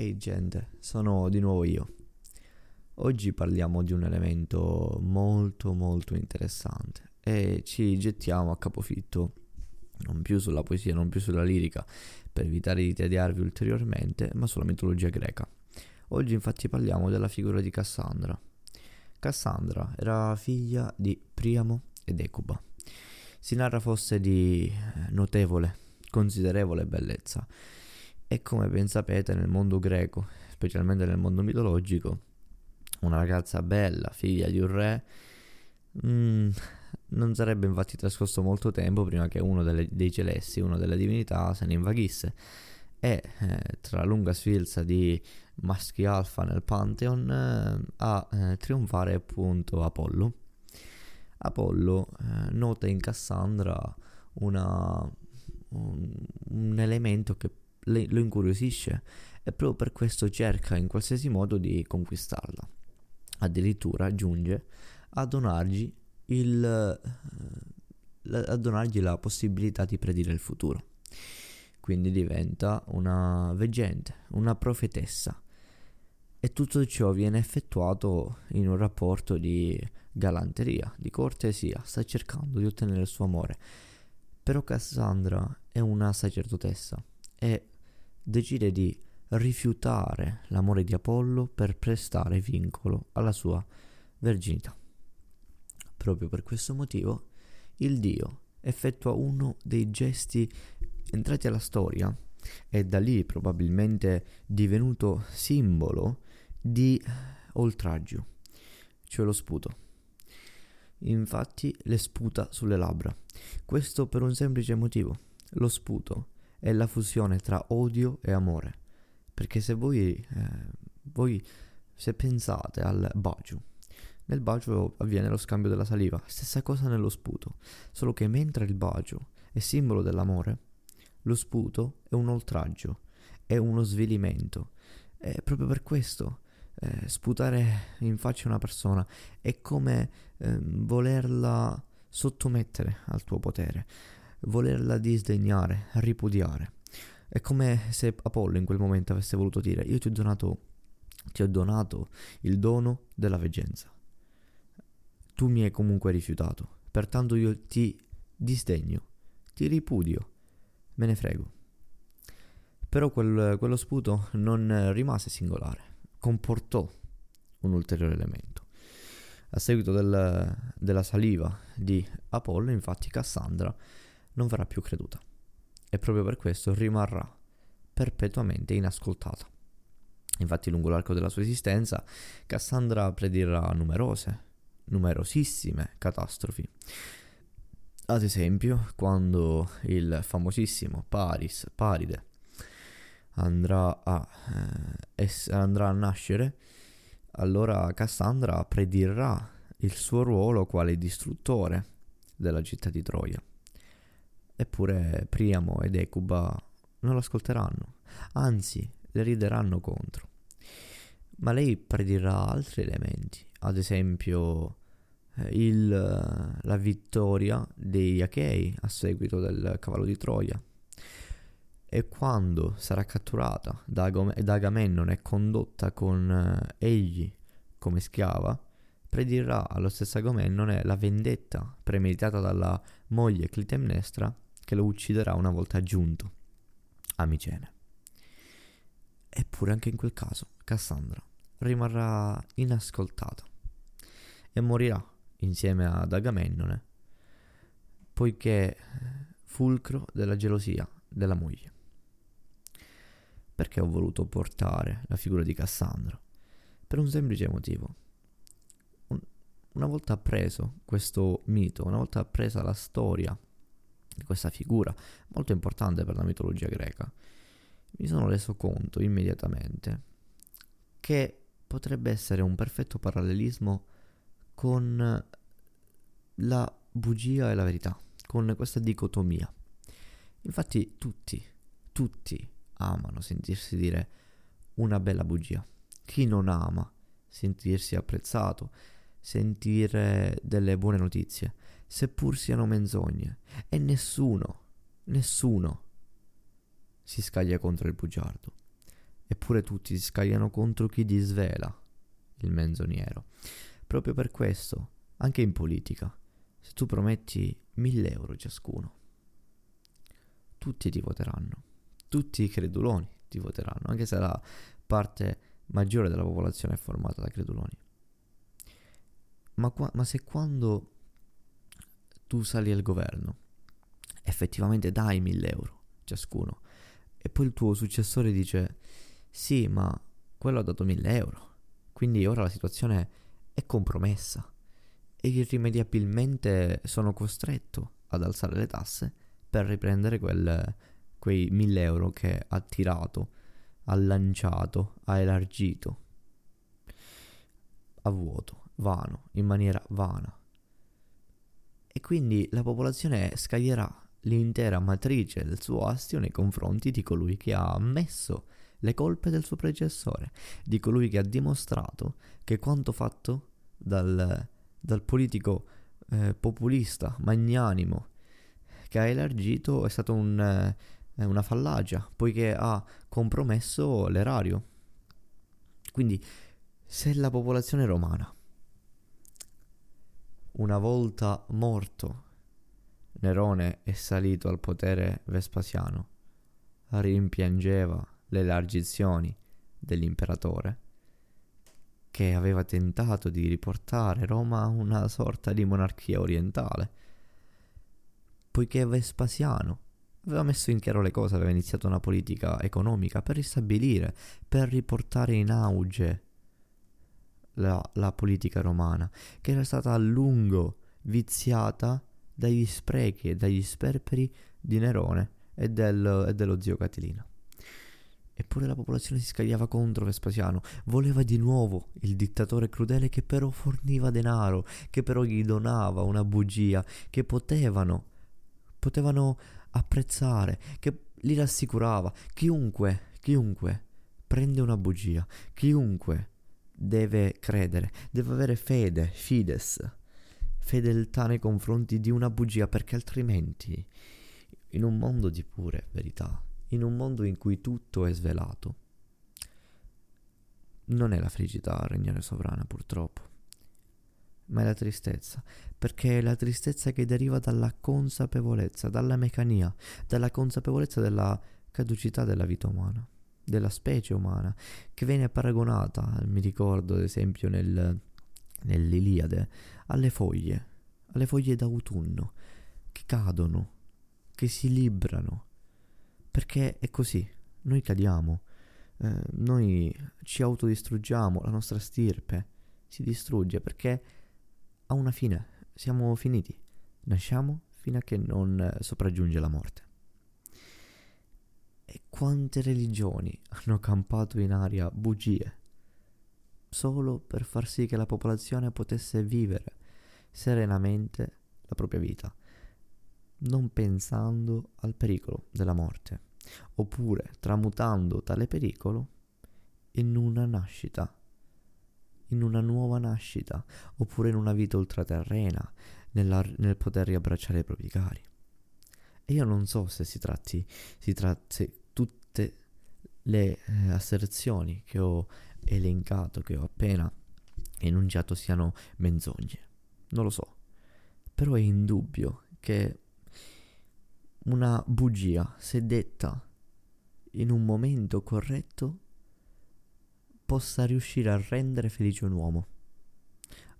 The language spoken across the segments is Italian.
Ehi gente, sono di nuovo io. Oggi parliamo di un elemento molto molto interessante e ci gettiamo a capofitto non più sulla poesia, non più sulla lirica, per evitare di tediarvi ulteriormente, ma sulla mitologia greca. Oggi infatti parliamo della figura di Cassandra. Cassandra era figlia di Priamo ed Ecuba. Si narra fosse di eh, notevole, considerevole bellezza e come ben sapete nel mondo greco, specialmente nel mondo mitologico, una ragazza bella, figlia di un re, mm, non sarebbe infatti trascorso molto tempo prima che uno delle, dei celesti, una delle divinità, se ne invaghisse e eh, tra la lunga sfilza di maschi alfa nel Pantheon eh, a eh, trionfare appunto Apollo. Apollo eh, nota in Cassandra una, un, un elemento che lo incuriosisce e proprio per questo cerca in qualsiasi modo di conquistarla. Addirittura giunge a donargli, il, eh, a donargli la possibilità di predire il futuro. Quindi diventa una veggente, una profetessa. E tutto ciò viene effettuato in un rapporto di galanteria, di cortesia, sta cercando di ottenere il suo amore. Però Cassandra è una sacerdotessa e decide di rifiutare l'amore di Apollo per prestare vincolo alla sua verginità. Proprio per questo motivo il dio effettua uno dei gesti entrati alla storia e da lì probabilmente divenuto simbolo di oltraggio, cioè lo sputo. Infatti le sputa sulle labbra. Questo per un semplice motivo. Lo sputo è la fusione tra odio e amore. Perché se voi, eh, voi se pensate al bacio, nel bacio avviene lo scambio della saliva, stessa cosa nello sputo, solo che mentre il bacio è simbolo dell'amore, lo sputo è un oltraggio, è uno svilimento. E proprio per questo eh, sputare in faccia una persona è come eh, volerla sottomettere al tuo potere volerla disdegnare, ripudiare. È come se Apollo in quel momento avesse voluto dire io ti ho donato, ti ho donato il dono della veggenza. Tu mi hai comunque rifiutato, pertanto io ti disdegno, ti ripudio, me ne frego. Però quel, quello sputo non rimase singolare, comportò un ulteriore elemento. A seguito del, della saliva di Apollo, infatti, Cassandra non verrà più creduta e proprio per questo rimarrà perpetuamente inascoltata. Infatti lungo l'arco della sua esistenza Cassandra predirà numerose, numerosissime catastrofi. Ad esempio, quando il famosissimo Paris, Paride, andrà a, eh, es- andrà a nascere, allora Cassandra predirà il suo ruolo quale distruttore della città di Troia. Eppure Priamo ed Ecuba non l'ascolteranno, anzi le rideranno contro. Ma lei predirà altri elementi, ad esempio eh, il, la vittoria degli Achei a seguito del cavallo di Troia. E quando sarà catturata da, Agamennone e condotta con eh, egli come schiava, predirà allo stesso Agamennone la vendetta premeditata dalla moglie Clitemnestra che lo ucciderà una volta giunto a Micene. Eppure anche in quel caso Cassandra rimarrà inascoltata e morirà insieme ad Agamennone, poiché fulcro della gelosia della moglie. Perché ho voluto portare la figura di Cassandra? Per un semplice motivo. una volta appreso questo mito, una volta appresa la storia di questa figura molto importante per la mitologia greca, mi sono reso conto immediatamente che potrebbe essere un perfetto parallelismo con la bugia e la verità, con questa dicotomia. Infatti tutti, tutti amano sentirsi dire una bella bugia. Chi non ama sentirsi apprezzato, sentire delle buone notizie, seppur siano menzogne, e nessuno, nessuno si scaglia contro il bugiardo. eppure tutti si scagliano contro chi disvela il menzognero. Proprio per questo, anche in politica, se tu prometti 1000 euro ciascuno, tutti ti voteranno, tutti i creduloni ti voteranno, anche se la parte maggiore della popolazione è formata da creduloni. Ma, qua, ma se quando tu sali al governo. Effettivamente dai 1000 euro ciascuno. E poi il tuo successore dice sì ma quello ha dato 1000 euro. Quindi ora la situazione è compromessa. E irrimediabilmente sono costretto ad alzare le tasse per riprendere quel, quei 1000 euro che ha tirato, ha lanciato, ha elargito. A vuoto, vano, in maniera vana. E quindi la popolazione scaglierà l'intera matrice del suo astio nei confronti di colui che ha ammesso le colpe del suo predecessore, di colui che ha dimostrato che quanto fatto dal, dal politico eh, populista, magnanimo, che ha elargito è stata un, eh, una fallacia, poiché ha compromesso l'erario. Quindi, se la popolazione romana, una volta morto Nerone è salito al potere Vespasiano, rimpiangeva le elargizioni dell'imperatore, che aveva tentato di riportare Roma a una sorta di monarchia orientale. Poiché Vespasiano aveva messo in chiaro le cose, aveva iniziato una politica economica per ristabilire, per riportare in auge la, la politica romana, che era stata a lungo viziata dagli sprechi e dagli sperperi di Nerone e, del, e dello zio Catilino. Eppure la popolazione si scagliava contro Vespasiano, voleva di nuovo il dittatore crudele che però forniva denaro, che però gli donava una bugia, che potevano potevano apprezzare, che li rassicurava. Chiunque, chiunque prende una bugia, chiunque deve credere, deve avere fede, fides, fedeltà nei confronti di una bugia, perché altrimenti, in un mondo di pure verità, in un mondo in cui tutto è svelato, non è la felicità a regnare sovrana, purtroppo ma è la tristezza, perché è la tristezza che deriva dalla consapevolezza, dalla mecania, dalla consapevolezza della caducità della vita umana, della specie umana, che viene paragonata, mi ricordo ad esempio nel, nell'Iliade, alle foglie, alle foglie d'autunno, che cadono, che si librano, perché è così, noi cadiamo, eh, noi ci autodistruggiamo, la nostra stirpe si distrugge perché ha una fine, siamo finiti, nasciamo fino a che non sopraggiunge la morte. E quante religioni hanno campato in aria bugie solo per far sì che la popolazione potesse vivere serenamente la propria vita, non pensando al pericolo della morte, oppure tramutando tale pericolo in una nascita in una nuova nascita, oppure in una vita ultraterrena, nella, nel poter riabbracciare i propri cari. E io non so se si tratti, si tratti le eh, asserzioni che ho elencato, che ho appena enunciato siano menzogne. Non lo so. Però è indubbio che una bugia, se detta in un momento corretto, possa riuscire a rendere felice un uomo,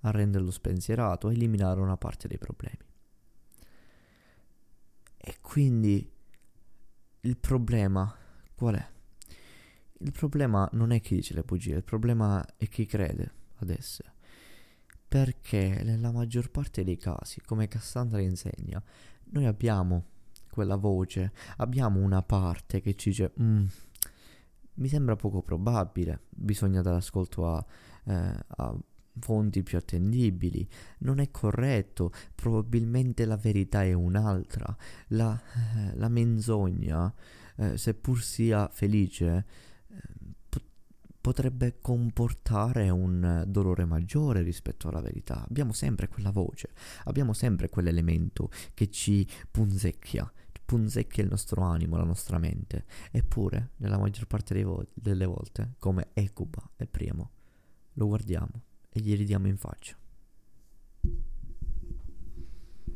a renderlo spensierato, a eliminare una parte dei problemi. E quindi il problema qual è? Il problema non è chi dice le bugie, il problema è chi crede ad esse. Perché nella maggior parte dei casi, come Cassandra insegna, noi abbiamo quella voce, abbiamo una parte che ci dice mm, mi sembra poco probabile, bisogna dare ascolto a, eh, a fonti più attendibili, non è corretto, probabilmente la verità è un'altra, la, eh, la menzogna, eh, seppur sia felice, potrebbe comportare un dolore maggiore rispetto alla verità. Abbiamo sempre quella voce, abbiamo sempre quell'elemento che ci punzecchia, punzecchia il nostro animo, la nostra mente. Eppure, nella maggior parte vo- delle volte, come Ecuba e Priamo, lo guardiamo e gli ridiamo in faccia.